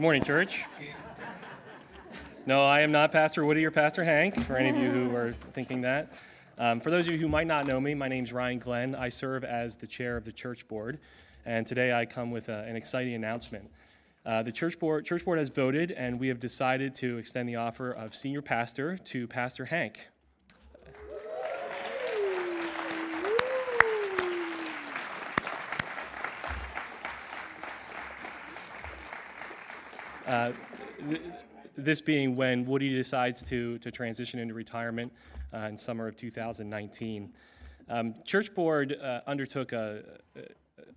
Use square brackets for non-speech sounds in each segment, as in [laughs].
Good morning, church. No, I am not Pastor Woody or Pastor Hank, for any of you who are thinking that. Um, for those of you who might not know me, my name is Ryan Glenn. I serve as the chair of the church board, and today I come with a, an exciting announcement. Uh, the church board, church board has voted, and we have decided to extend the offer of senior pastor to Pastor Hank. Uh, this being when Woody decides to, to transition into retirement uh, in summer of 2019. Um, Church Board uh, undertook a,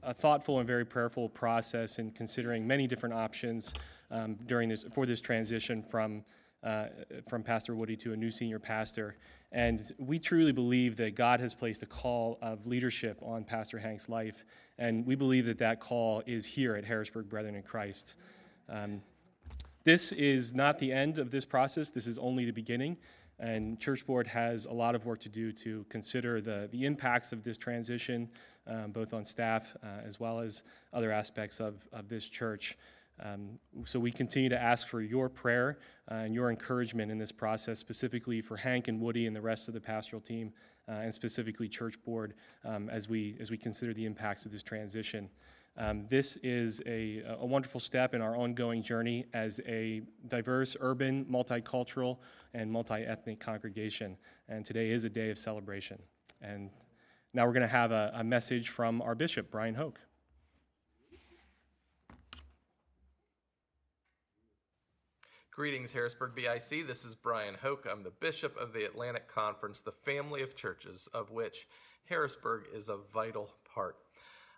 a, thoughtful and very prayerful process in considering many different options um, during this, for this transition from, uh, from Pastor Woody to a new senior pastor. And we truly believe that God has placed a call of leadership on Pastor Hank's life, and we believe that that call is here at Harrisburg Brethren in Christ. Um, this is not the end of this process, this is only the beginning. And Church Board has a lot of work to do to consider the, the impacts of this transition, um, both on staff uh, as well as other aspects of, of this church. Um, so we continue to ask for your prayer uh, and your encouragement in this process, specifically for Hank and Woody and the rest of the pastoral team, uh, and specifically Church Board, um, as, we, as we consider the impacts of this transition. Um, this is a, a, wonderful step in our ongoing journey as a diverse, urban, multicultural, and multi ethnic congregation. And today is a day of celebration. And now we're going to have a, a message from our bishop, Brian Hoke. Greetings, Harrisburg BIC. This is Brian Hoke. I'm the bishop of the Atlantic Conference, the family of churches of which Harrisburg is a vital part.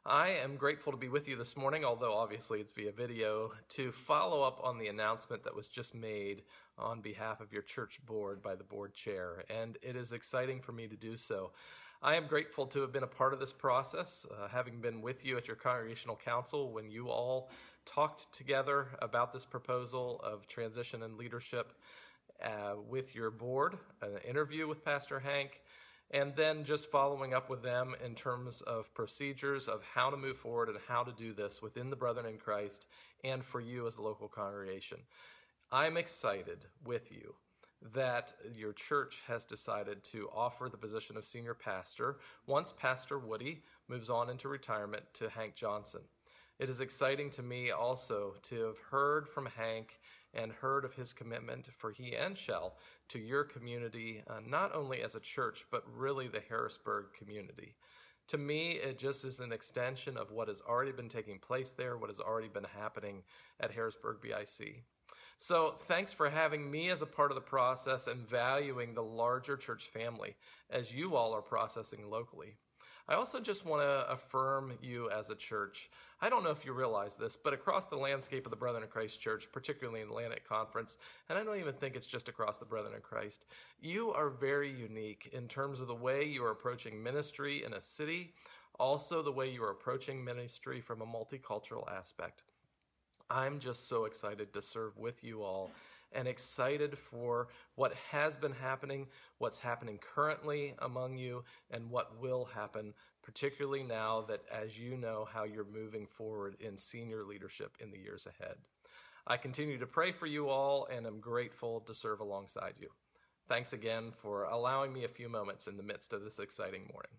I am grateful to be with you this morning, although obviously it's via video, to follow up on the announcement that was just made on behalf of your church board by the board chair, and it is exciting for me to do so. I am grateful to have been a part of this process, uh, having been with you at your congregational council when you all talked together about this proposal of transition and leadership uh, with your board, an interview with Pastor Hank and then just following up with them in terms of procedures of how to move forward and how to do this within the brethren in Christ and for you as a local congregation. I'm excited with you that your church has decided to offer the position of senior pastor once Pastor Woody moves on into retirement to Hank Johnson. It is exciting to me also to have heard from Hank and heard of his commitment for he and Shell to your community, uh, not only as a church, but really the Harrisburg community. To me, it just is an extension of what has already been taking place there, what has already been happening at Harrisburg BIC. So, thanks for having me as a part of the process and valuing the larger church family as you all are processing locally. I also just want to affirm you as a church. I don't know if you realize this, but across the landscape of the Brethren in Christ Church, particularly in the Atlantic Conference, and I don't even think it's just across the Brethren in Christ, you are very unique in terms of the way you are approaching ministry in a city, also the way you are approaching ministry from a multicultural aspect. I'm just so excited to serve with you all and excited for what has been happening, what's happening currently among you, and what will happen, particularly now that, as you know, how you're moving forward in senior leadership in the years ahead. I continue to pray for you all and am grateful to serve alongside you. Thanks again for allowing me a few moments in the midst of this exciting morning.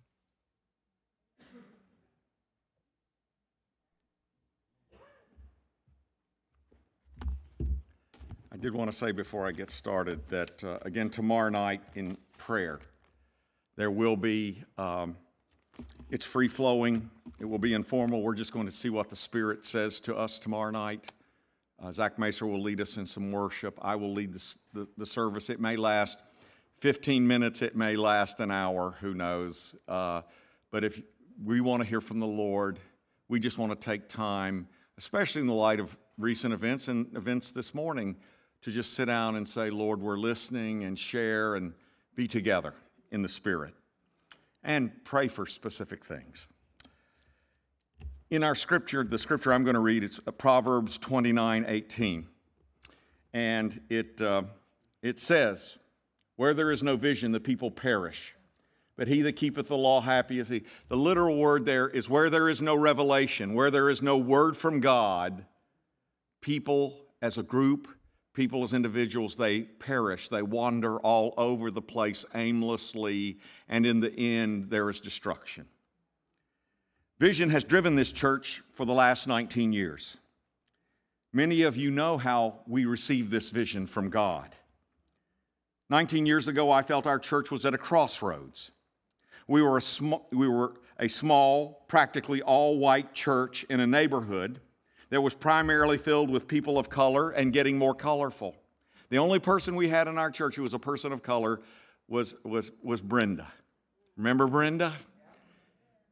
I did want to say before I get started that, uh, again, tomorrow night in prayer, there will be, um, it's free flowing, it will be informal. We're just going to see what the Spirit says to us tomorrow night. Uh, Zach Macer will lead us in some worship. I will lead the, the, the, service. It may last 15 minutes, it may last an hour, who knows. Uh, but if we want to hear from the Lord, we just want to take time, especially in the light of recent events and events this morning to just sit down and say, Lord, we're listening and share and be together in the Spirit and pray for specific things. In our scripture, the scripture I'm going to read is Proverbs 29 18. And it, uh, it says, Where there is no vision, the people perish. But he that keepeth the law happy is he. The literal word there is where there is no revelation, where there is no word from God, people as a group, people as individuals, they perish. They wander all over the place aimlessly, and in the end, there is destruction. Vision has driven this church for the last 19 years. Many of you know how we received this vision from God. 19 years ago, I felt our church was at a crossroads. We were a, sm- we were a small, practically all white church in a neighborhood that was primarily filled with people of color and getting more colorful. The only person we had in our church who was a person of color was, was, was Brenda. Remember Brenda?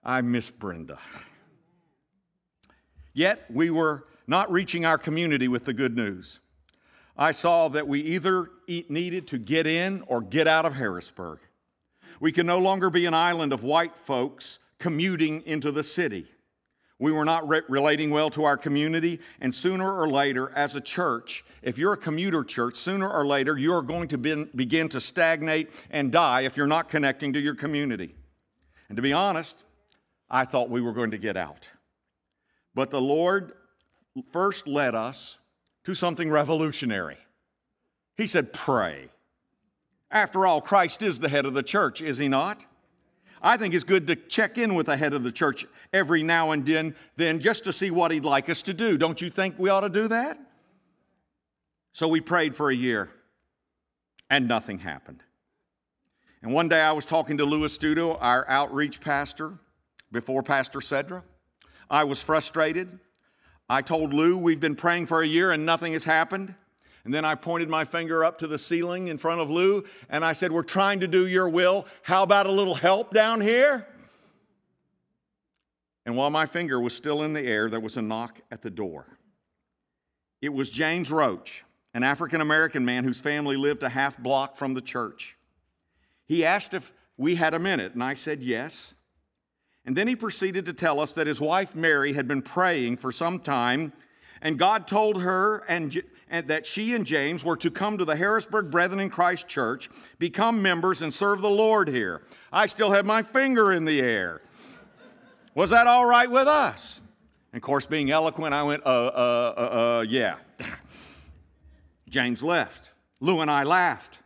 I miss Brenda. Yet we were not reaching our community with the good news. I saw that we either needed to get in or get out of Harrisburg. We could no longer be an island of white folks commuting into the city. We were not re- relating well to our community, and sooner or later, as a church, if you're a commuter church, sooner or later, you are going to be- begin to stagnate and die if you're not connecting to your community. And to be honest, I thought we were going to get out. But the Lord first led us to something revolutionary. He said, Pray. After all, Christ is the head of the church, is he not? I think it's good to check in with the head of the church every now and then, then just to see what he'd like us to do. Don't you think we ought to do that? So we prayed for a year, and nothing happened. And one day I was talking to Louis Studo, our outreach pastor, before Pastor Cedra. I was frustrated. I told Lou, we've been praying for a year and nothing has happened. And then I pointed my finger up to the ceiling in front of Lou and I said, We're trying to do your will. How about a little help down here? And while my finger was still in the air, there was a knock at the door. It was James Roach, an African American man whose family lived a half block from the church. He asked if we had a minute, and I said yes. And then he proceeded to tell us that his wife Mary had been praying for some time, and God told her and, and, that she and James were to come to the Harrisburg Brethren in Christ Church, become members, and serve the Lord here. I still have my finger in the air. Was that all right with us? And of course, being eloquent, I went, uh, uh, uh, uh yeah. [laughs] James left. Lou and I laughed.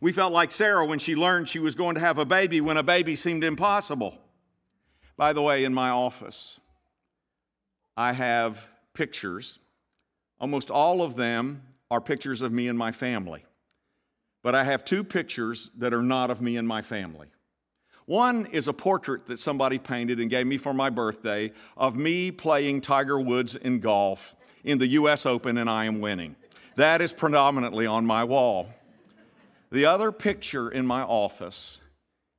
We felt like Sarah when she learned she was going to have a baby when a baby seemed impossible. By the way, in my office, I have pictures. Almost all of them are pictures of me and my family. But I have two pictures that are not of me and my family. One is a portrait that somebody painted and gave me for my birthday of me playing Tiger Woods in golf in the US Open and I am winning. That is predominantly on my wall. The other picture in my office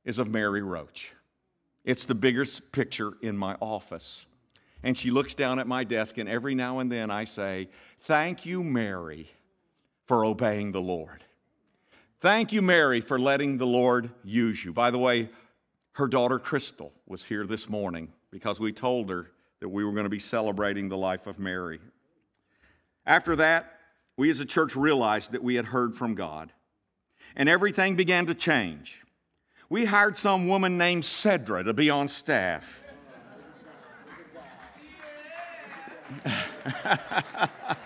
is of Mary Roach. It's the biggest picture in my office. And she looks down at my desk, and every now and then I say, Thank you, Mary, for obeying the Lord. Thank you, Mary, for letting the Lord use you. By the way, her daughter Crystal was here this morning because we told her that we were going to be celebrating the life of Mary. After that, we as a church realized that we had heard from God, and everything began to change we hired some woman named Cedra to be on staff. [laughs]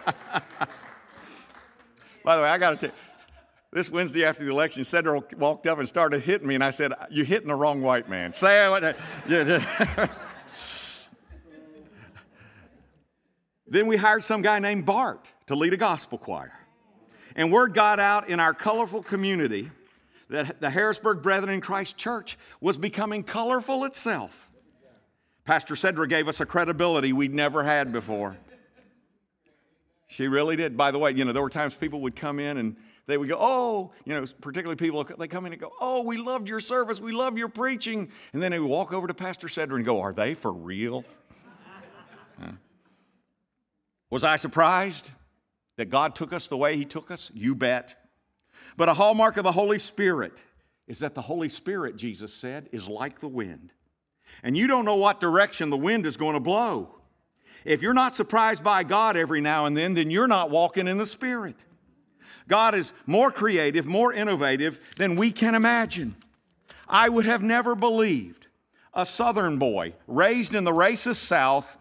By the way, I got to tell this Wednesday after the election, Cedra walked up and started hitting me, and I said, You're hitting the wrong white man. Say what? [laughs] then we hired some guy named Bart to lead a gospel choir. And word got out in our colorful community that the Harrisburg Brethren in Christ Church was becoming colorful itself. Pastor Cedra gave us a credibility we'd never had before. She really did. By the way, you know, there were times people would come in and they would go, Oh, you know, particularly people, they come in and go, Oh, we loved your service. We love your preaching. And then they would walk over to Pastor Cedra and go, Are they for real? [laughs] Huh? Was I surprised that God took us the way He took us? You bet. But a hallmark of the Holy Spirit is that the Holy Spirit, Jesus said, is like the wind. And you don't know what direction the wind is going to blow. If you're not surprised by God every now and then, then you're not walking in the Spirit. God is more creative, more innovative than we can imagine. I would have never believed a Southern boy raised in the racist South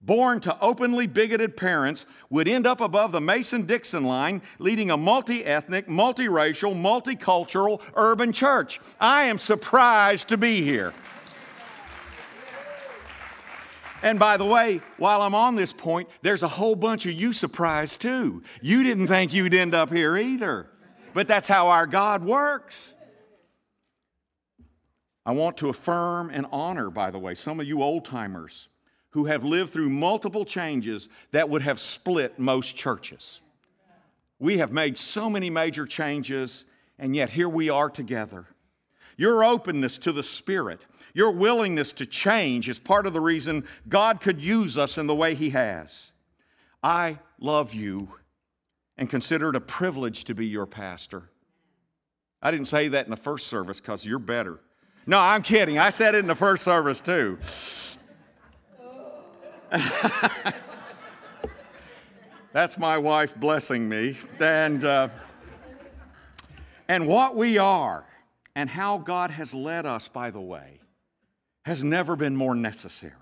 born to openly bigoted parents, would end up above the Mason Dixon line, leading a multi ethnic, multiracial, multicultural urban church. I am surprised to be here. And by the way, while I'm on this point, there's a whole bunch of you surprised too. You didn't think you'd end up here either. But that's how our God works. I want to affirm and honor, by the way, some of you old timers who have lived through multiple changes that would have split most churches. We have made so many major changes, and yet here we are together. Your openness to the Spirit, your willingness to change is part of the reason God could use us in the way He has. I love you and consider it a privilege to be your pastor. I didn't say that in the first service because you're better. No, I'm kidding. I said it in the first service too. [laughs] That's my wife blessing me. And, uh, and what we are and how God has led us, by the way, has never been more necessary.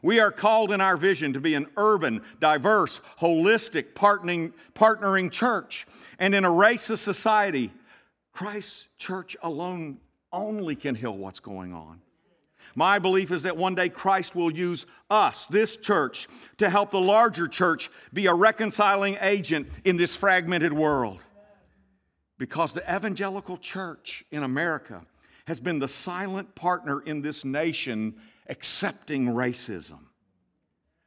We are called in our vision to be an urban, diverse, holistic, partnering, partnering church. And in a racist society, Christ's church alone only can heal what's going on. My belief is that one day Christ will use us, this church, to help the larger church be a reconciling agent in this fragmented world. Because the evangelical church in America has been the silent partner in this nation accepting racism.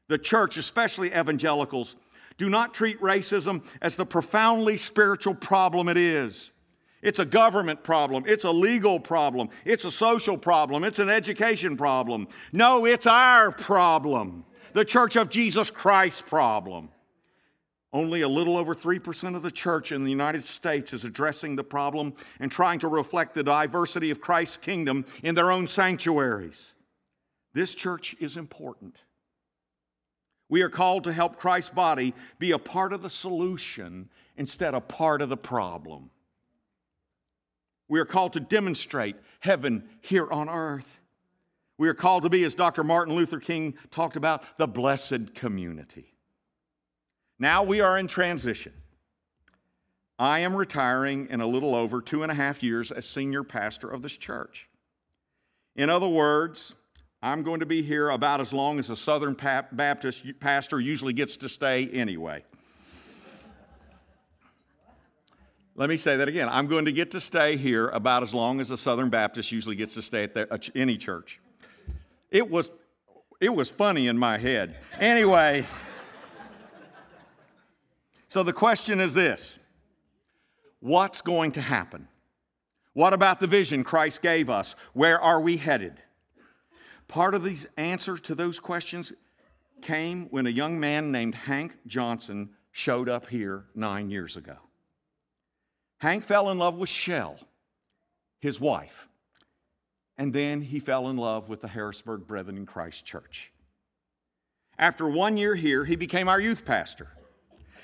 The church, especially evangelicals, do not treat racism as the profoundly spiritual problem it is. It's a government problem. It's a legal problem. It's a social problem. It's an education problem. No, it's our problem. The Church of Jesus Christ problem. Only a little over 3% of the church in the United States is addressing the problem and trying to reflect the diversity of Christ's kingdom in their own sanctuaries. This church is important. We are called to help Christ's body be a part of the solution instead of part of the problem. We are called to demonstrate heaven here on earth. We are called to be, as Dr. Martin Luther King talked about, the blessed community. Now we are in transition. I am retiring in a little over two and a half years as senior pastor of this church. In other words, I'm going to be here about as long as a Southern Baptist pastor usually gets to stay anyway. Let me say that again. I'm going to get to stay here about as long as a Southern Baptist usually gets to stay at the, any church. It was, it was funny in my head. Anyway, so the question is this What's going to happen? What about the vision Christ gave us? Where are we headed? Part of the answer to those questions came when a young man named Hank Johnson showed up here nine years ago. Hank fell in love with Shell, his wife, and then he fell in love with the Harrisburg Brethren in Christ Church. After one year here, he became our youth pastor.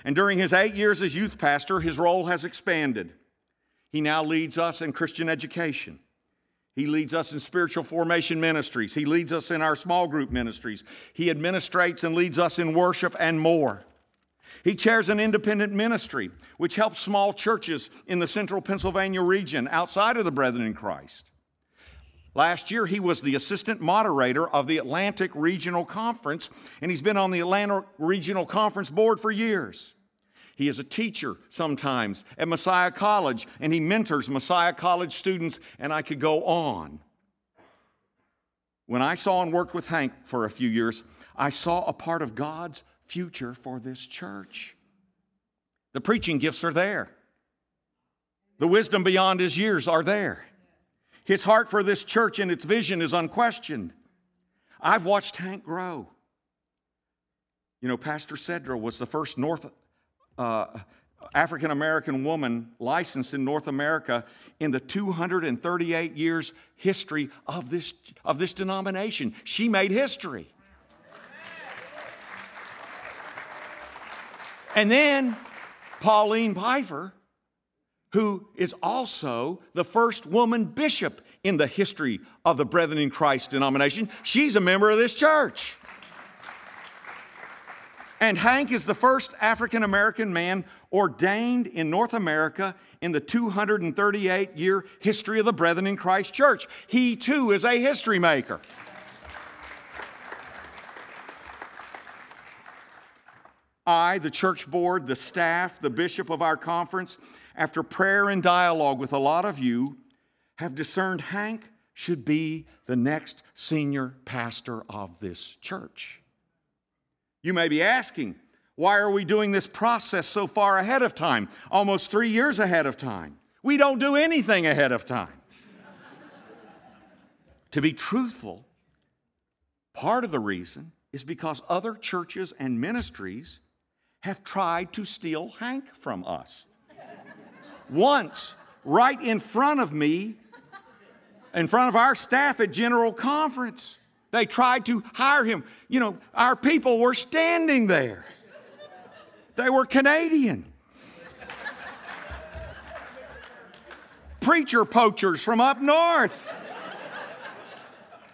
And during his eight years as youth pastor, his role has expanded. He now leads us in Christian education. He leads us in spiritual formation ministries. He leads us in our small group ministries. He administrates and leads us in worship and more. He chairs an independent ministry which helps small churches in the central Pennsylvania region outside of the Brethren in Christ. Last year, he was the assistant moderator of the Atlantic Regional Conference, and he's been on the Atlantic Regional Conference board for years. He is a teacher sometimes at Messiah College, and he mentors Messiah College students, and I could go on. When I saw and worked with Hank for a few years, I saw a part of God's future for this church. The preaching gifts are there, the wisdom beyond his years are there. His heart for this church and its vision is unquestioned. I've watched Hank grow. You know, Pastor Cedra was the first North uh, African American woman licensed in North America in the 238 years history of this, of this denomination. She made history. And then Pauline Pfeiffer, who is also the first woman bishop in the history of the Brethren in Christ denomination, she's a member of this church. And Hank is the first African American man ordained in North America in the 238 year history of the Brethren in Christ Church. He too is a history maker. I, the church board, the staff, the bishop of our conference, after prayer and dialogue with a lot of you, have discerned Hank should be the next senior pastor of this church. You may be asking, why are we doing this process so far ahead of time, almost three years ahead of time? We don't do anything ahead of time. [laughs] to be truthful, part of the reason is because other churches and ministries have tried to steal Hank from us. Once, right in front of me, in front of our staff at General Conference, they tried to hire him. You know, our people were standing there, they were Canadian. Preacher poachers from up north.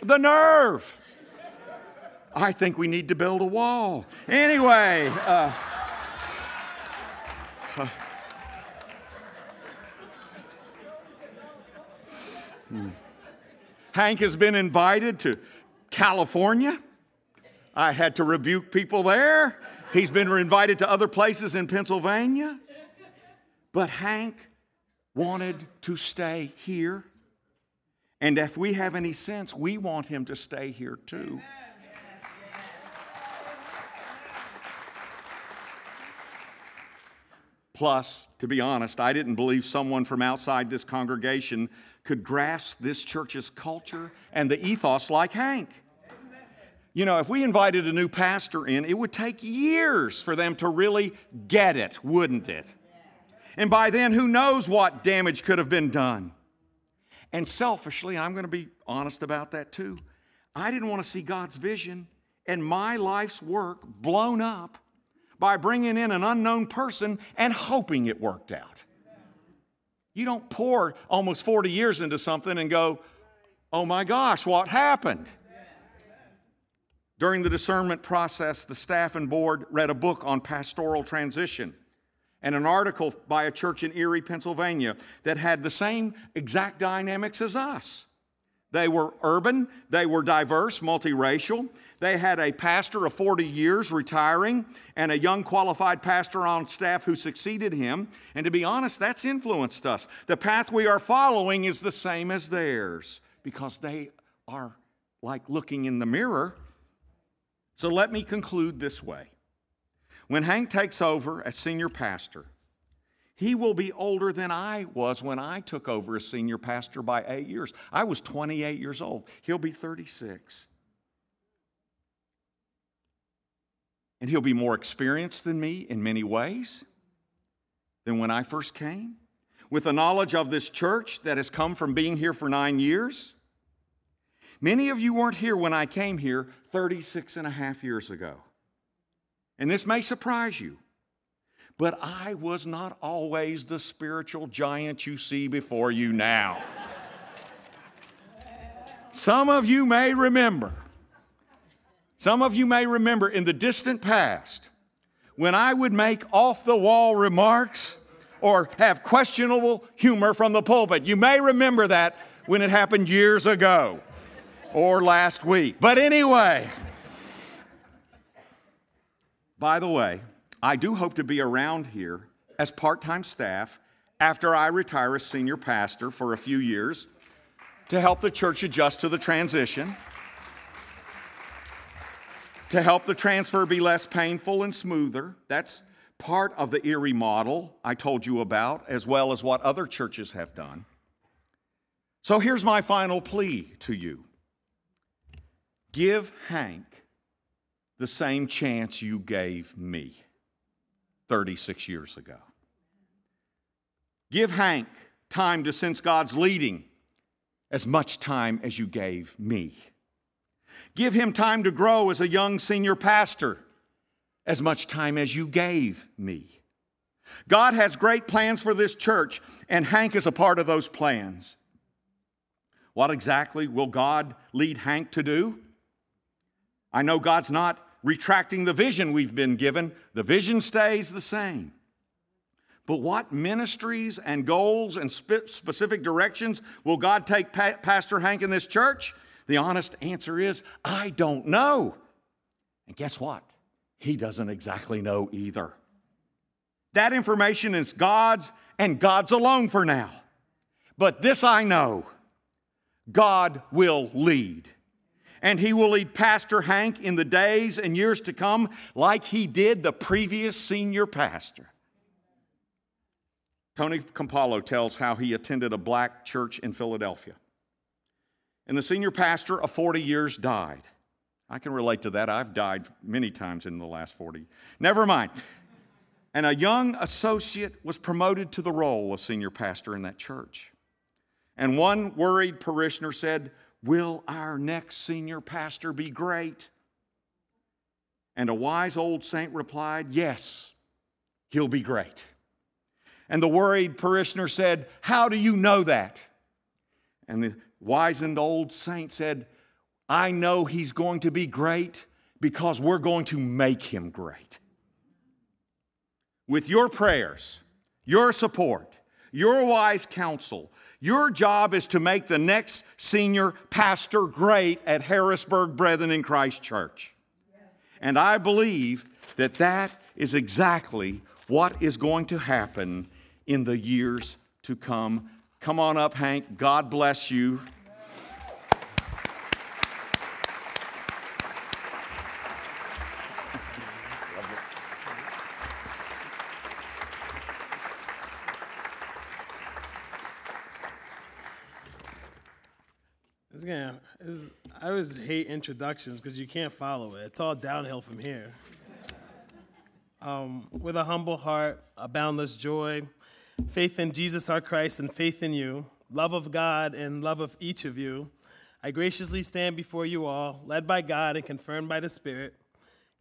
The nerve. I think we need to build a wall. Anyway, uh, hmm. Hank has been invited to California. I had to rebuke people there. He's been invited to other places in Pennsylvania. But Hank wanted to stay here. And if we have any sense, we want him to stay here too. Plus, to be honest, I didn't believe someone from outside this congregation could grasp this church's culture and the ethos like Hank. You know, if we invited a new pastor in, it would take years for them to really get it, wouldn't it? And by then, who knows what damage could have been done? And selfishly, I'm going to be honest about that too. I didn't want to see God's vision and my life's work blown up by bringing in an unknown person and hoping it worked out. You don't pour almost 40 years into something and go, oh my gosh, what happened? During the discernment process, the staff and board read a book on pastoral transition and an article by a church in Erie, Pennsylvania, that had the same exact dynamics as us. They were urban, they were diverse, multiracial. They had a pastor of 40 years retiring and a young qualified pastor on staff who succeeded him. And to be honest, that's influenced us. The path we are following is the same as theirs because they are like looking in the mirror. So let me conclude this way. When Hank takes over as senior pastor, he will be older than I was when I took over as senior pastor by eight years. I was 28 years old. He'll be 36. And he'll be more experienced than me in many ways than when I first came. With the knowledge of this church that has come from being here for nine years, many of you weren't here when I came here 36 and a half years ago. And this may surprise you. But I was not always the spiritual giant you see before you now. Some of you may remember, some of you may remember in the distant past when I would make off the wall remarks or have questionable humor from the pulpit. You may remember that when it happened years ago or last week. But anyway, by the way, I do hope to be around here as part time staff after I retire as senior pastor for a few years to help the church adjust to the transition, to help the transfer be less painful and smoother. That's part of the Erie model I told you about, as well as what other churches have done. So here's my final plea to you give Hank the same chance you gave me. 36 years ago. Give Hank time to sense God's leading as much time as you gave me. Give him time to grow as a young senior pastor as much time as you gave me. God has great plans for this church, and Hank is a part of those plans. What exactly will God lead Hank to do? I know God's not retracting the vision we've been given. The vision stays the same. But what ministries and goals and spe- specific directions will God take pa- Pastor Hank in this church? The honest answer is I don't know. And guess what? He doesn't exactly know either. That information is God's and God's alone for now. But this I know God will lead. And He will lead Pastor Hank in the days and years to come like He did the previous senior pastor. Tony Campolo tells how he attended a black church in Philadelphia. And the senior pastor of 40 years died. I can relate to that. I've died many times in the last 40. Never mind. And a young associate was promoted to the role of senior pastor in that church. And one worried parishioner said, Will our next senior pastor be great? And a wise old saint replied, Yes, he'll be great. And the worried parishioner said, How do you know that? And the wizened old saint said, I know he's going to be great because we're going to make him great. With your prayers, your support, your wise counsel, your job is to make the next senior pastor great at Harrisburg Brethren in Christ Church. And I believe that that is exactly what is going to happen in the years to come. Come on up, Hank. God bless you. It's gonna, it's, I always hate introductions because you can't follow it. It's all downhill from here. Um, with a humble heart, a boundless joy, faith in Jesus our Christ, and faith in you, love of God and love of each of you, I graciously stand before you all, led by God and confirmed by the Spirit,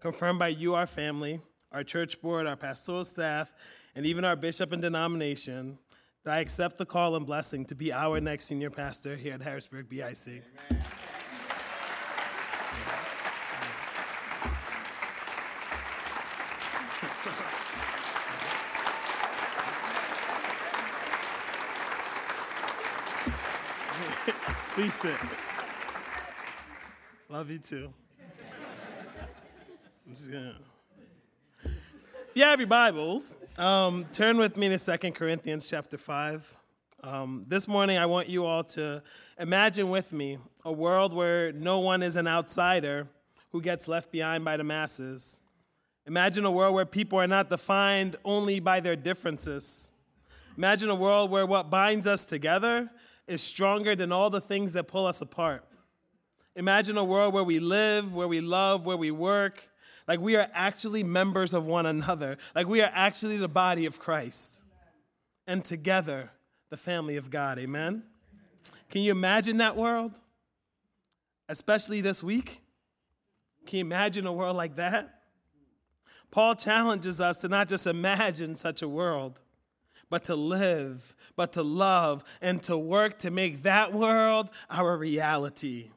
confirmed by you, our family, our church board, our pastoral staff, and even our bishop and denomination, I accept the call and blessing to be our next senior pastor here at Harrisburg BIC. Amen. [laughs] Please sit. Love you too. I'm just gonna. If you have your Bibles, um, turn with me to 2 Corinthians chapter 5. Um, this morning, I want you all to imagine with me a world where no one is an outsider who gets left behind by the masses. Imagine a world where people are not defined only by their differences. Imagine a world where what binds us together is stronger than all the things that pull us apart. Imagine a world where we live, where we love, where we work, like we are actually members of one another, like we are actually the body of Christ. And together, the family of God. Amen? Can you imagine that world? Especially this week? Can you imagine a world like that? Paul challenges us to not just imagine such a world, but to live, but to love, and to work to make that world our reality.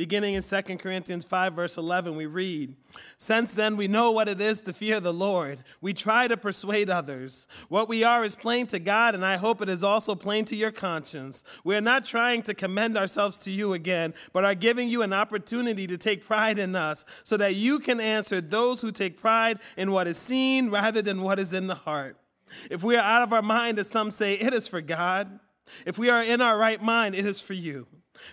Beginning in 2 Corinthians 5, verse 11, we read Since then we know what it is to fear the Lord. We try to persuade others. What we are is plain to God, and I hope it is also plain to your conscience. We are not trying to commend ourselves to you again, but are giving you an opportunity to take pride in us, so that you can answer those who take pride in what is seen rather than what is in the heart. If we are out of our mind, as some say, it is for God. If we are in our right mind, it is for you.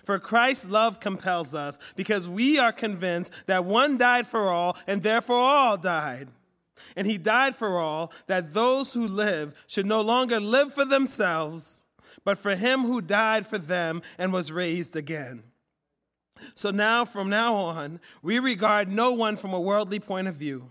For Christ's love compels us because we are convinced that one died for all and therefore all died. And he died for all that those who live should no longer live for themselves, but for him who died for them and was raised again. So now, from now on, we regard no one from a worldly point of view.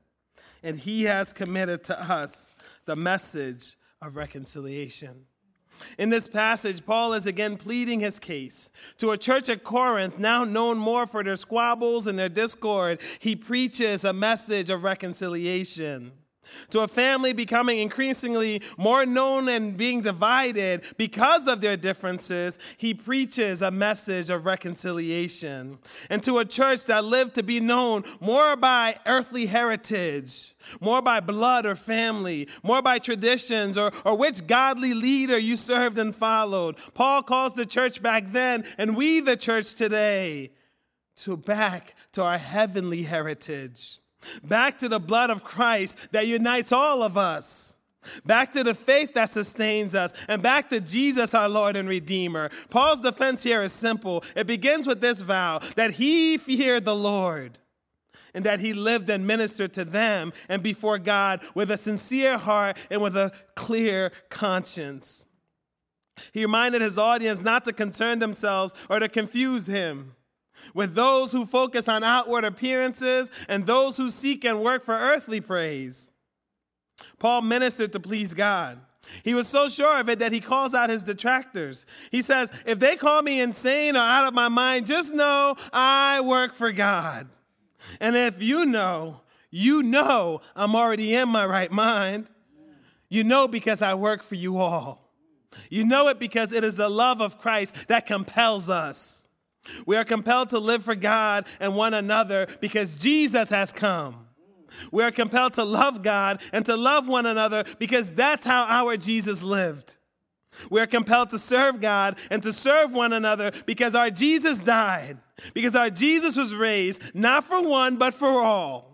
And he has committed to us the message of reconciliation. In this passage, Paul is again pleading his case. To a church at Corinth, now known more for their squabbles and their discord, he preaches a message of reconciliation to a family becoming increasingly more known and being divided because of their differences, he preaches a message of reconciliation. And to a church that lived to be known more by earthly heritage, more by blood or family, more by traditions or, or which godly leader you served and followed. Paul calls the church back then, and we, the church today, to back to our heavenly heritage. Back to the blood of Christ that unites all of us. Back to the faith that sustains us, and back to Jesus, our Lord and Redeemer. Paul's defense here is simple. It begins with this vow that he feared the Lord and that he lived and ministered to them and before God with a sincere heart and with a clear conscience. He reminded his audience not to concern themselves or to confuse him with those who focus on outward appearances and those who seek and work for earthly praise. Paul ministered to please God. He was so sure of it that he calls out his detractors. He says, If they call me insane or out of my mind, just know I work for God. And if you know, you know I'm already in my right mind. You know because I work for you all. You know it because it is the love of Christ that compels us. We are compelled to live for God and one another because Jesus has come. We are compelled to love God and to love one another because that's how our Jesus lived. We are compelled to serve God and to serve one another because our Jesus died, because our Jesus was raised not for one, but for all.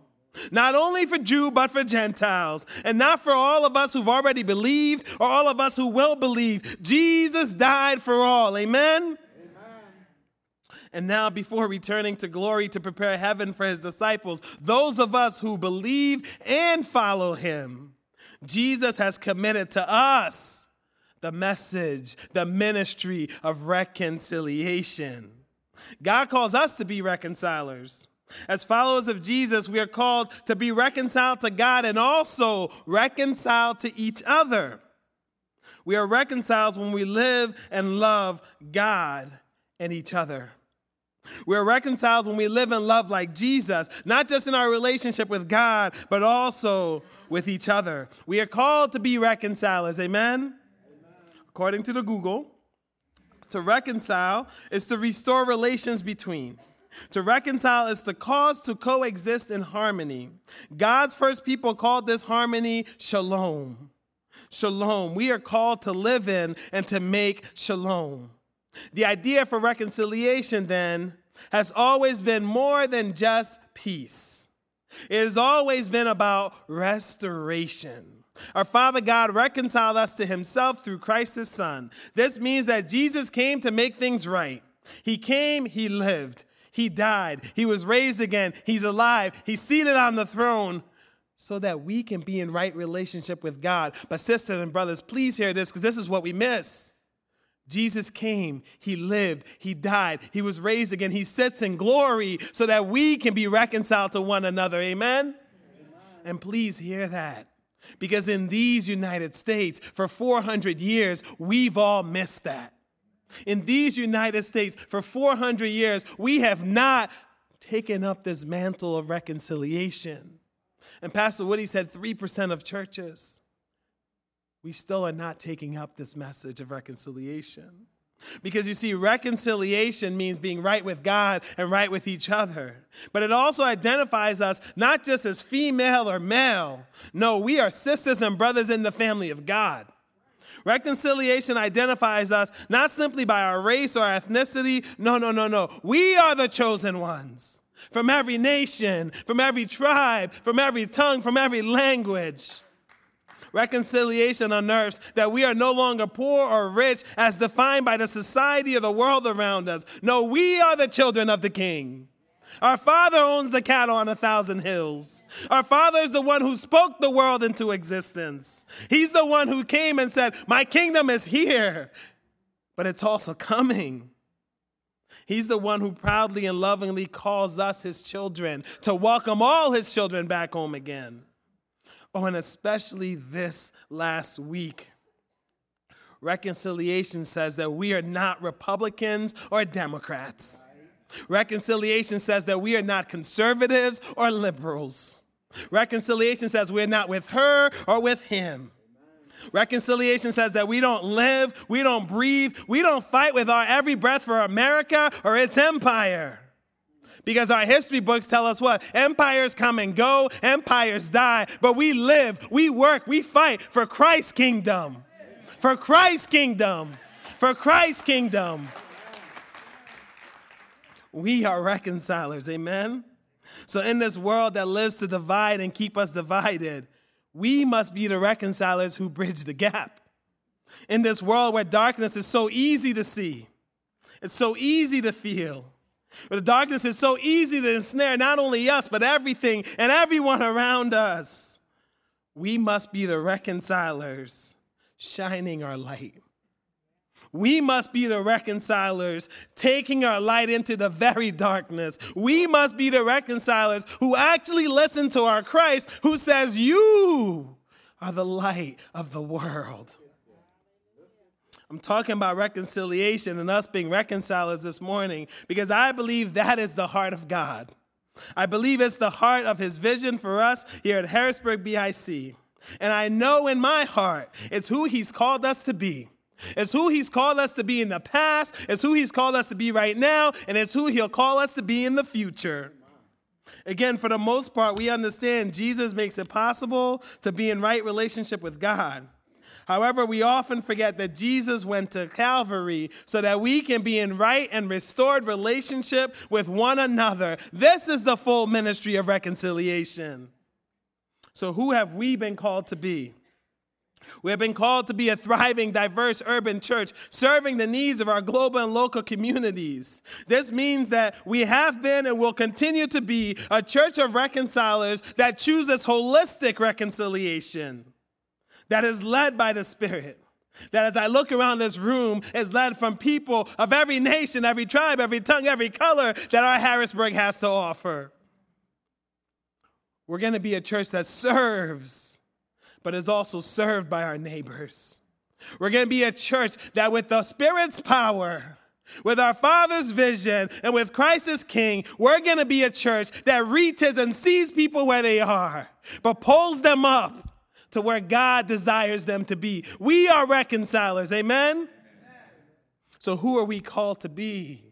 Not only for Jew, but for Gentiles. And not for all of us who've already believed or all of us who will believe. Jesus died for all. Amen? And now before returning to glory to prepare heaven for his disciples, those of us who believe and follow him, Jesus has committed to us the message, the ministry of reconciliation. God calls us to be reconcilers. As followers of Jesus, we are called to be reconciled to God and also reconciled to each other. We are reconciled when we live and love God and each other. We're reconciled when we live and love like Jesus, not just in our relationship with God, but also with each other. We are called to be reconcilers. Amen? Amen. According to the Google, to reconcile is to restore relations between. To reconcile is to cause to coexist in harmony. God's first people called this harmony shalom. Shalom. We are called to live in and to make shalom. The idea for reconciliation, then, has always been more than just peace. It has always been about restoration. Our Father God reconciled us to Himself through Christ His Son. This means that Jesus came to make things right. He came, He lived, He died, He was raised again, He's alive, He's seated on the throne so that we can be in right relationship with God. But, sisters and brothers, please hear this because this is what we miss. Jesus came, He lived, He died, He was raised again, He sits in glory so that we can be reconciled to one another. Amen? Amen? And please hear that. Because in these United States, for 400 years, we've all missed that. In these United States, for 400 years, we have not taken up this mantle of reconciliation. And Pastor Woody said 3% of churches we still are not taking up this message of reconciliation. Because you see, reconciliation means being right with God and right with each other. But it also identifies us not just as female or male. No, we are sisters and brothers in the family of God. Reconciliation identifies us not simply by our race or our ethnicity. No, no, no, no. We are the chosen ones from every nation, from every tribe, from every tongue, from every language. Reconciliation unnerves that we are no longer poor or rich as defined by the society or the world around us. No, we are the children of the King. Our Father owns the cattle on a thousand hills. Our Father is the one who spoke the world into existence. He's the one who came and said, My kingdom is here, but it's also coming. He's the one who proudly and lovingly calls us his children to welcome all his children back home again. Oh, and especially this last week. Reconciliation says that we are not Republicans or Democrats. Reconciliation says that we are not conservatives or liberals. Reconciliation says we're not with her or with him. Reconciliation says that we don't live, we don't breathe, we don't fight with our every breath for America or its empire. Because our history books tell us what? Empires come and go, empires die, but we live, we work, we fight for Christ's kingdom. For Christ's kingdom. For Christ's kingdom. We are reconcilers, amen? So, in this world that lives to divide and keep us divided, we must be the reconcilers who bridge the gap. In this world where darkness is so easy to see, it's so easy to feel, where the darkness is so easy to ensnare not only us, but everything and everyone around us, we must be the reconcilers shining our light. We must be the reconcilers, taking our light into the very darkness. We must be the reconcilers who actually listen to our Christ, who says, You are the light of the world. I'm talking about reconciliation and us being reconcilers this morning because I believe that is the heart of God. I believe it's the heart of His vision for us here at Harrisburg BIC. And I know in my heart it's who He's called us to be. It's who he's called us to be in the past, it's who he's called us to be right now, and it's who he'll call us to be in the future. Again, for the most part, we understand Jesus makes it possible to be in right relationship with God. However, we often forget that Jesus went to Calvary so that we can be in right and restored relationship with one another. This is the full ministry of reconciliation. So, who have we been called to be? We have been called to be a thriving, diverse urban church, serving the needs of our global and local communities. This means that we have been and will continue to be a church of reconcilers that chooses holistic reconciliation, that is led by the Spirit. That as I look around this room is led from people of every nation, every tribe, every tongue, every color that our Harrisburg has to offer. We're going to be a church that serves but is also served by our neighbors. We're going to be a church that, with the Spirit's power, with our Father's vision, and with Christ as King, we're going to be a church that reaches and sees people where they are, but pulls them up to where God desires them to be. We are reconcilers, amen? amen? So, who are we called to be?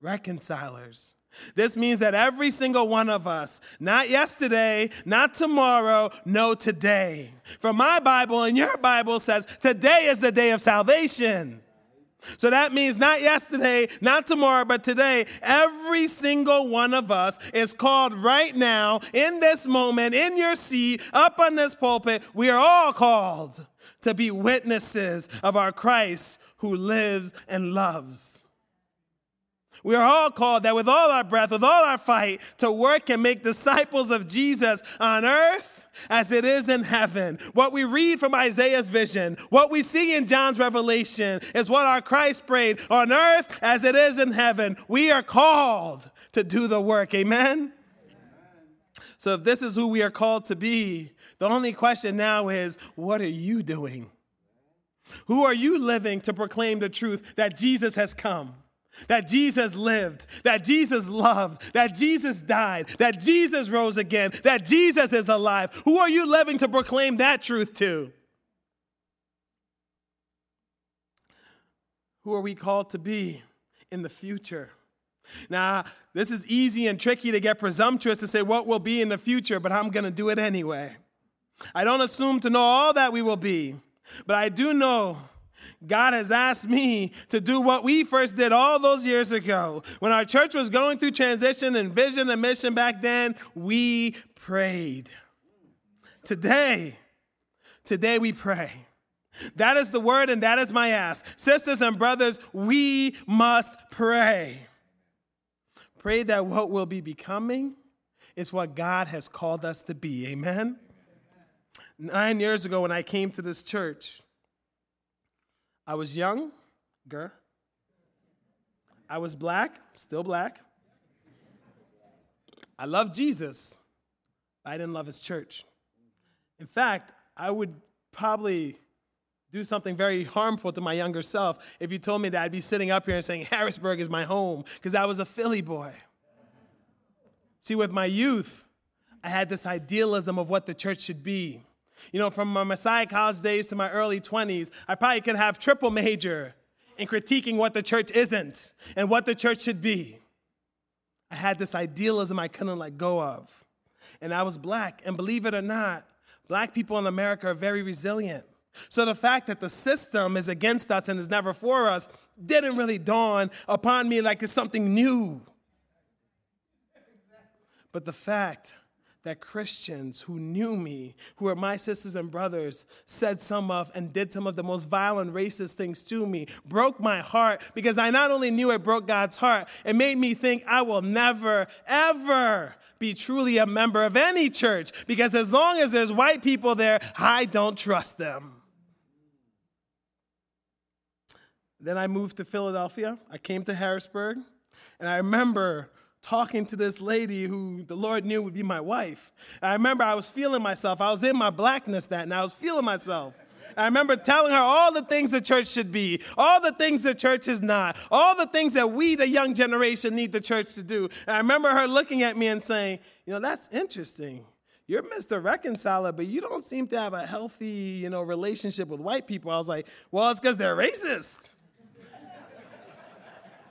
Reconcilers. This means that every single one of us, not yesterday, not tomorrow, no, today. For my Bible and your Bible says today is the day of salvation. So that means not yesterday, not tomorrow, but today. Every single one of us is called right now, in this moment, in your seat, up on this pulpit. We are all called to be witnesses of our Christ who lives and loves. We are all called that with all our breath, with all our fight, to work and make disciples of Jesus on earth as it is in heaven. What we read from Isaiah's vision, what we see in John's revelation, is what our Christ prayed on earth as it is in heaven. We are called to do the work. Amen? So, if this is who we are called to be, the only question now is what are you doing? Who are you living to proclaim the truth that Jesus has come? That Jesus lived, that Jesus loved, that Jesus died, that Jesus rose again, that Jesus is alive. Who are you living to proclaim that truth to? Who are we called to be in the future? Now, this is easy and tricky to get presumptuous to say what will be in the future, but I'm going to do it anyway. I don't assume to know all that we will be, but I do know God has asked me to do what we first did all those years ago. When our church was going through transition and vision and mission back then, we prayed. Today, today we pray. That is the word and that is my ask. Sisters and brothers, we must pray. Pray that what we'll be becoming is what God has called us to be. Amen? Nine years ago, when I came to this church, I was young, girl. I was black, still black. I loved Jesus. But I didn't love his church. In fact, I would probably do something very harmful to my younger self if you told me that I'd be sitting up here and saying, Harrisburg is my home, because I was a Philly boy. See, with my youth, I had this idealism of what the church should be. You know, from my Messiah College days to my early 20s, I probably could have triple major in critiquing what the church isn't and what the church should be. I had this idealism I couldn't let go of. And I was black. And believe it or not, black people in America are very resilient. So the fact that the system is against us and is never for us didn't really dawn upon me like it's something new. But the fact that Christians who knew me, who were my sisters and brothers, said some of and did some of the most violent racist things to me, broke my heart because I not only knew it broke God's heart, it made me think I will never, ever be truly a member of any church because as long as there's white people there, I don't trust them. Then I moved to Philadelphia. I came to Harrisburg, and I remember talking to this lady who the Lord knew would be my wife. And I remember I was feeling myself. I was in my blackness that, and I was feeling myself. And I remember telling her all the things the church should be, all the things the church is not, all the things that we, the young generation, need the church to do. And I remember her looking at me and saying, You know, that's interesting. You're Mr. Reconciler, but you don't seem to have a healthy, you know, relationship with white people. I was like, Well, it's because they're racist.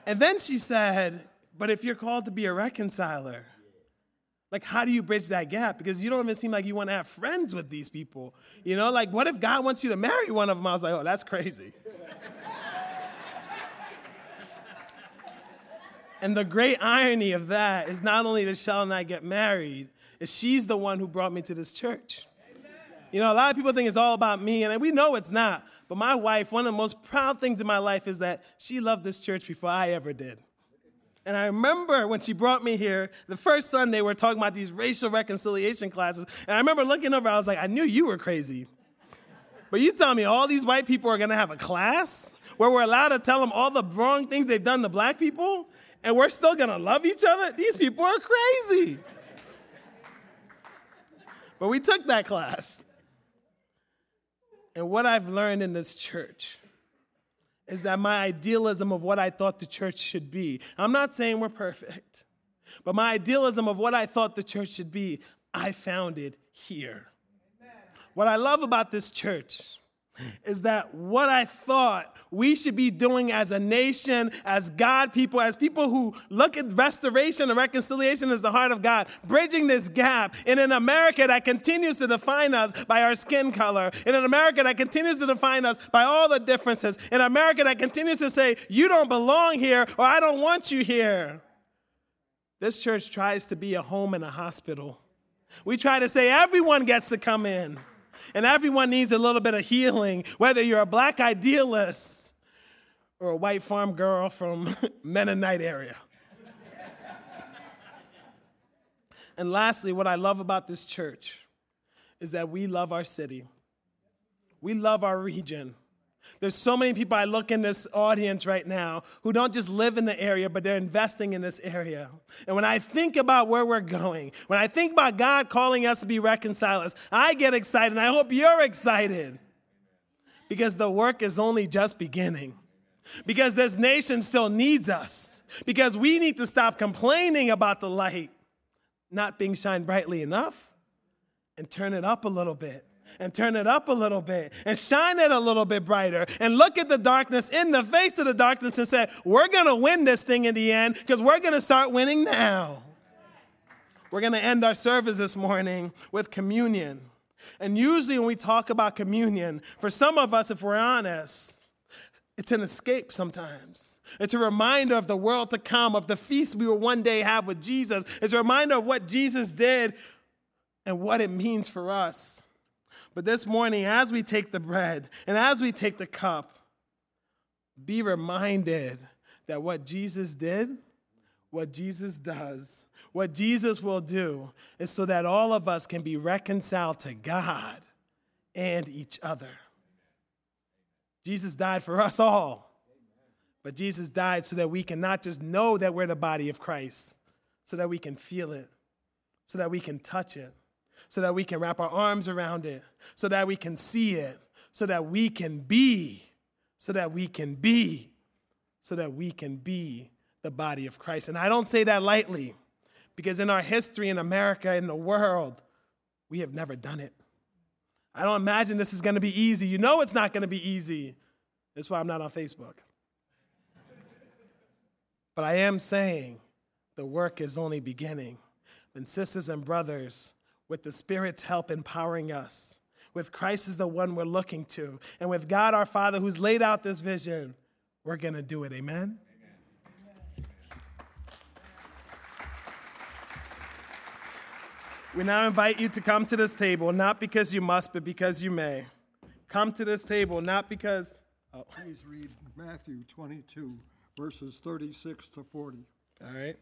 and then she said, but if you're called to be a reconciler, like how do you bridge that gap? Because you don't even seem like you want to have friends with these people. You know, like what if God wants you to marry one of them? I was like, oh, that's crazy. [laughs] and the great irony of that is not only did Shell and I get married, is she's the one who brought me to this church. You know, a lot of people think it's all about me, and we know it's not. But my wife, one of the most proud things in my life is that she loved this church before I ever did. And I remember when she brought me here, the first Sunday, we are talking about these racial reconciliation classes. And I remember looking over, I was like, I knew you were crazy. But you tell me all these white people are gonna have a class where we're allowed to tell them all the wrong things they've done to black people, and we're still gonna love each other? These people are crazy. But we took that class. And what I've learned in this church is that my idealism of what I thought the church should be, I'm not saying we're perfect, but my idealism of what I thought the church should be, I found it here. What I love about this church is that what I thought we should be doing as a nation, as God people, as people who look at restoration and reconciliation as the heart of God, bridging this gap in an America that continues to define us by our skin color, in an America that continues to define us by all the differences, in America that continues to say, you don't belong here or I don't want you here. This church tries to be a home and a hospital. We try to say everyone gets to come in and everyone needs a little bit of healing, whether you're a black idealist or a white farm girl from [laughs] Mennonite area. [laughs] and lastly, what I love about this church is that we love our city. We love our region. There's so many people I look in this audience right now who don't just live in the area, but they're investing in this area. And when I think about where we're going, when I think about God calling us to be reconcilers, I get excited, and I hope you're excited because the work is only just beginning. Because this nation still needs us. Because we need to stop complaining about the light not being shined brightly enough and turn it up a little bit and turn it up a little bit and shine it a little bit brighter and look at the darkness in the face of the darkness and say, We're going to win this thing in the end because we're going to start winning now. We're going to end our service this morning with communion. And usually, when we talk about communion, for some of us, if we're honest, it's an escape sometimes. It's a reminder of the world to come, of the feast we will one day have with Jesus. It's a reminder of what Jesus did and what it means for us. But this morning, as we take the bread and as we take the cup, be reminded that what Jesus did, what Jesus does, what Jesus will do is so that all of us can be reconciled to God and each other. Jesus died for us all. But Jesus died so that we can not just know that we're the body of Christ, so that we can feel it, so that we can touch it, so that we can wrap our arms around it, so that we can see it, so that we can be, so that we can be, so that we can be the body of Christ. And I don't say that lightly because in our history in America, in the world, we have never done it. I don't imagine this is going to be easy. You know it's not going to be easy. That's why I'm not on Facebook. But I am saying the work is only beginning. And sisters and brothers, with the Spirit's help empowering us, with Christ is the one we're looking to, and with God our Father who's laid out this vision, we're going to do it. Amen? We now invite you to come to this table, not because you must, but because you may. Come to this table, not because. Oh. Please read Matthew 22, verses 36 to 40. All right.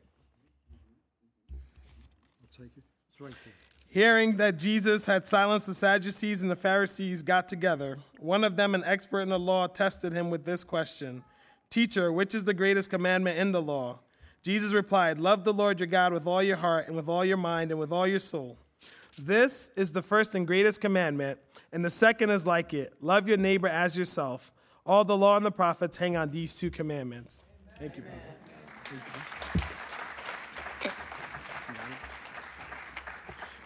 I'll take it. It's right there. Hearing that Jesus had silenced the Sadducees and the Pharisees got together, one of them, an expert in the law, tested him with this question Teacher, which is the greatest commandment in the law? Jesus replied, Love the Lord your God with all your heart and with all your mind and with all your soul. This is the first and greatest commandment, and the second is like it love your neighbor as yourself. All the law and the prophets hang on these two commandments. Thank you. Thank you.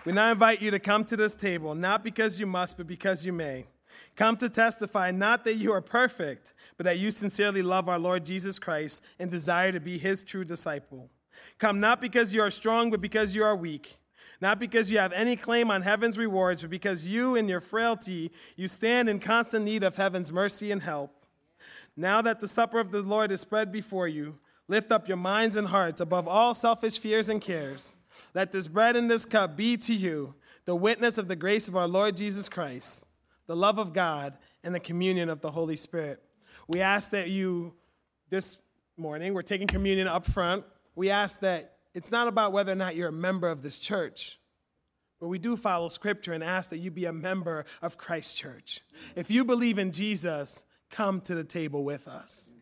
We now invite you to come to this table, not because you must, but because you may. Come to testify not that you are perfect, but that you sincerely love our Lord Jesus Christ and desire to be his true disciple. Come not because you are strong, but because you are weak. Not because you have any claim on heaven's rewards, but because you, in your frailty, you stand in constant need of heaven's mercy and help. Now that the supper of the Lord is spread before you, lift up your minds and hearts above all selfish fears and cares. Let this bread and this cup be to you the witness of the grace of our Lord Jesus Christ, the love of God, and the communion of the Holy Spirit. We ask that you, this morning, we're taking communion up front. We ask that it's not about whether or not you're a member of this church, but we do follow scripture and ask that you be a member of Christ Church. If you believe in Jesus, come to the table with us.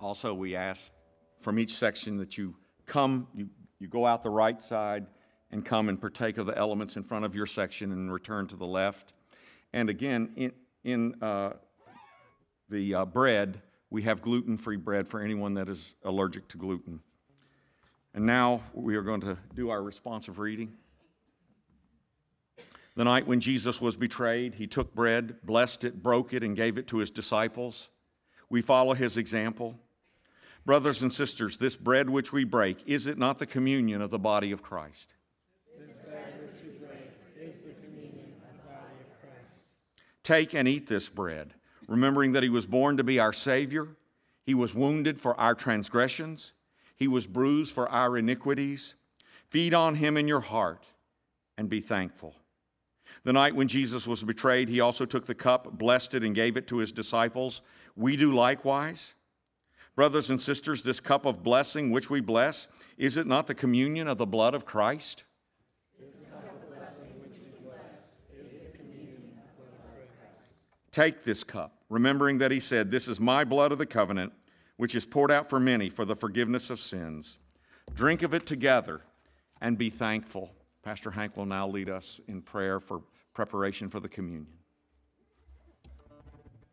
Also, we ask from each section that you come, you, you go out the right side and come and partake of the elements in front of your section and return to the left. And again, in, in uh, the uh, bread, we have gluten free bread for anyone that is allergic to gluten. And now we are going to do our responsive reading. The night when Jesus was betrayed, he took bread, blessed it, broke it, and gave it to his disciples. We follow his example. Brothers and sisters, this bread which we break, is it not the communion of the body of Christ? Take and eat this bread remembering that he was born to be our Savior, he was wounded for our transgressions, he was bruised for our iniquities. Feed on him in your heart and be thankful. The night when Jesus was betrayed, he also took the cup, blessed it, and gave it to his disciples. We do likewise. Brothers and sisters, this cup of blessing which we bless, is it not the communion of the blood of Christ? Take this cup remembering that he said, This is my blood of the covenant, which is poured out for many for the forgiveness of sins. Drink of it together and be thankful. Pastor Hank will now lead us in prayer for preparation for the communion.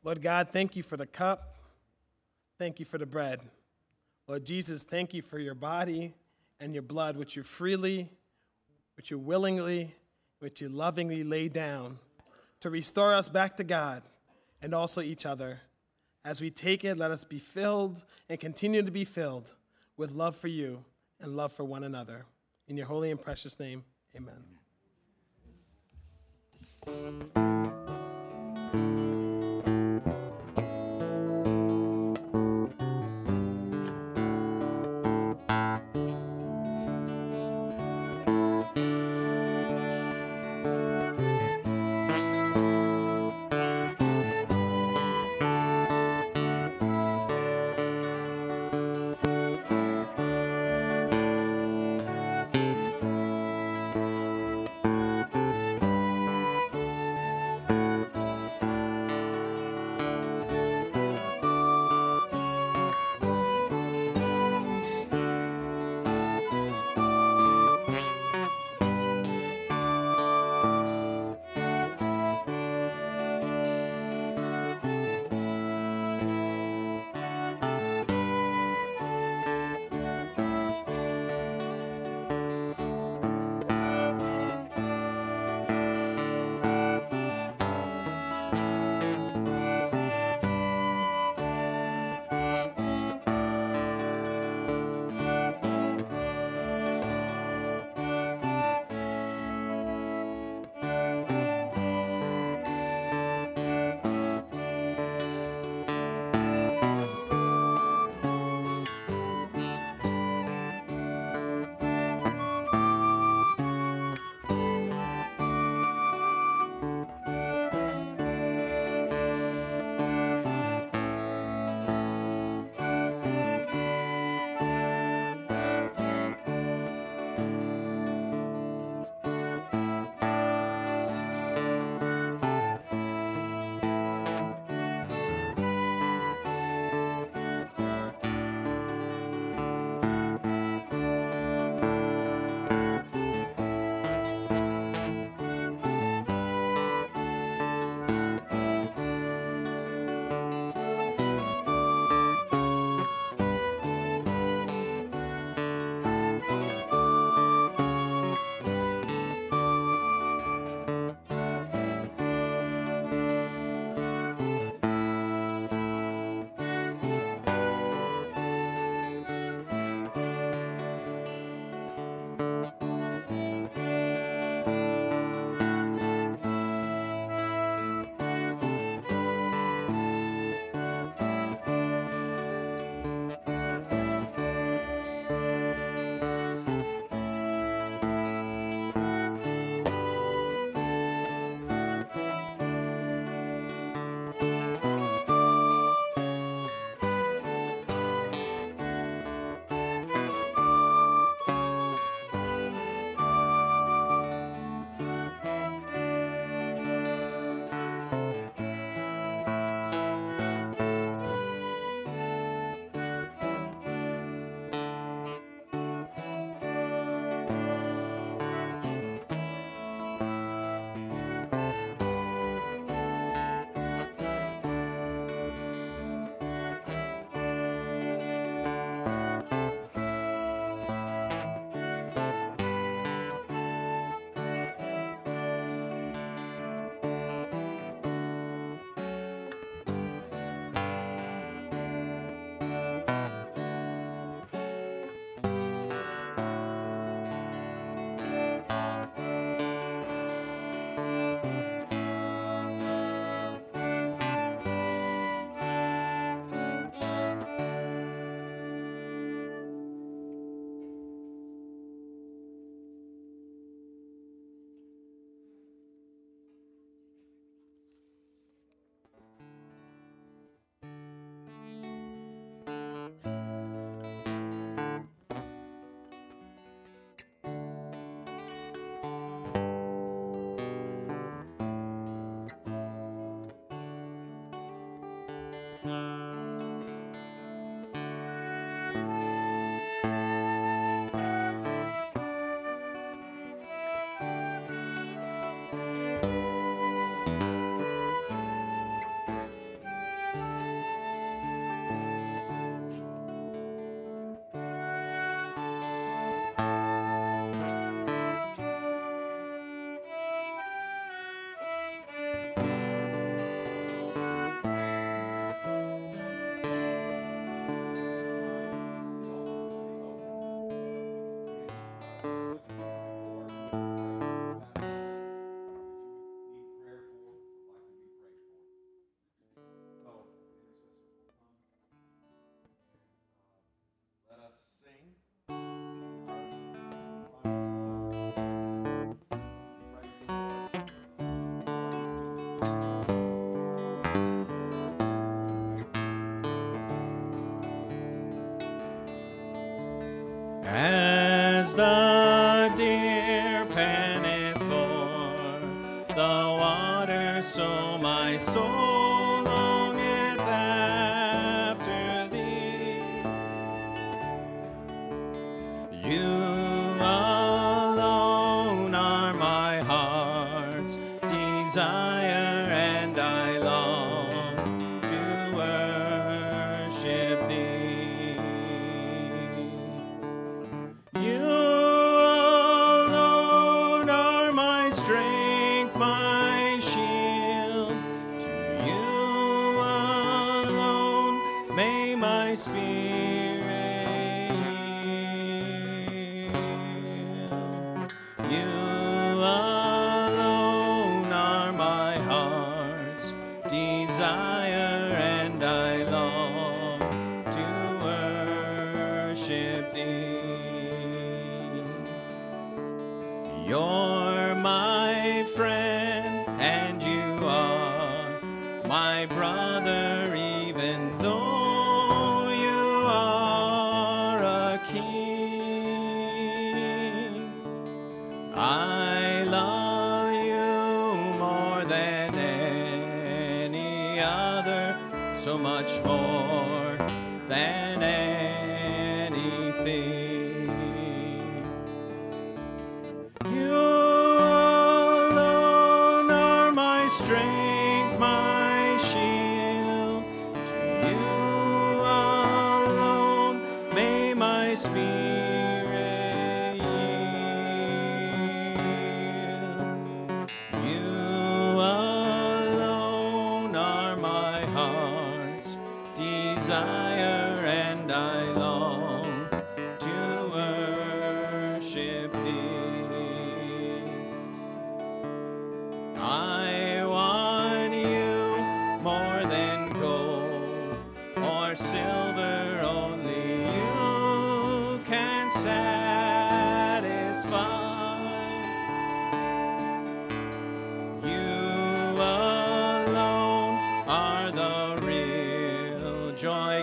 Lord God, thank you for the cup. Thank you for the bread. Lord Jesus, thank you for your body and your blood, which you freely, which you willingly, which you lovingly lay down to restore us back to God and also each other. As we take it, let us be filled and continue to be filled with love for you and love for one another. In your holy and precious name, amen.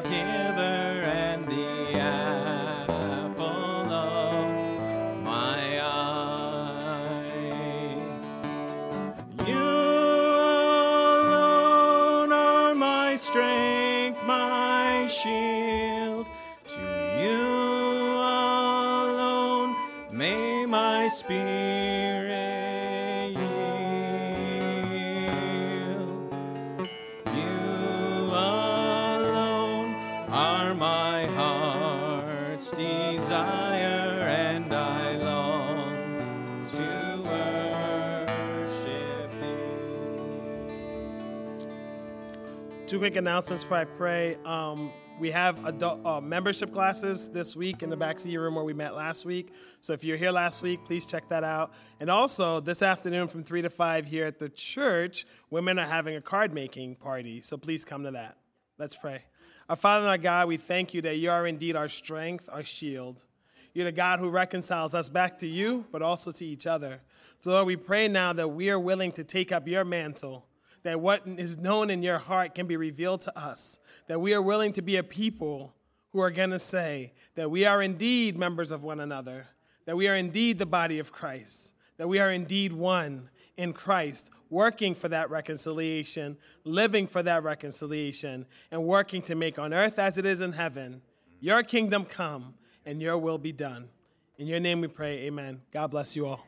Real quick announcements before I pray. Um, we have adult uh, membership classes this week in the back seat room where we met last week. So if you're here last week, please check that out. And also this afternoon from three to five here at the church, women are having a card making party. So please come to that. Let's pray. Our Father and our God, we thank you that you are indeed our strength, our shield. You're the God who reconciles us back to you, but also to each other. So Lord, we pray now that we are willing to take up your mantle that what is known in your heart can be revealed to us, that we are willing to be a people who are going to say that we are indeed members of one another, that we are indeed the body of Christ, that we are indeed one in Christ, working for that reconciliation, living for that reconciliation, and working to make on earth as it is in heaven your kingdom come and your will be done. In your name we pray, amen. God bless you all.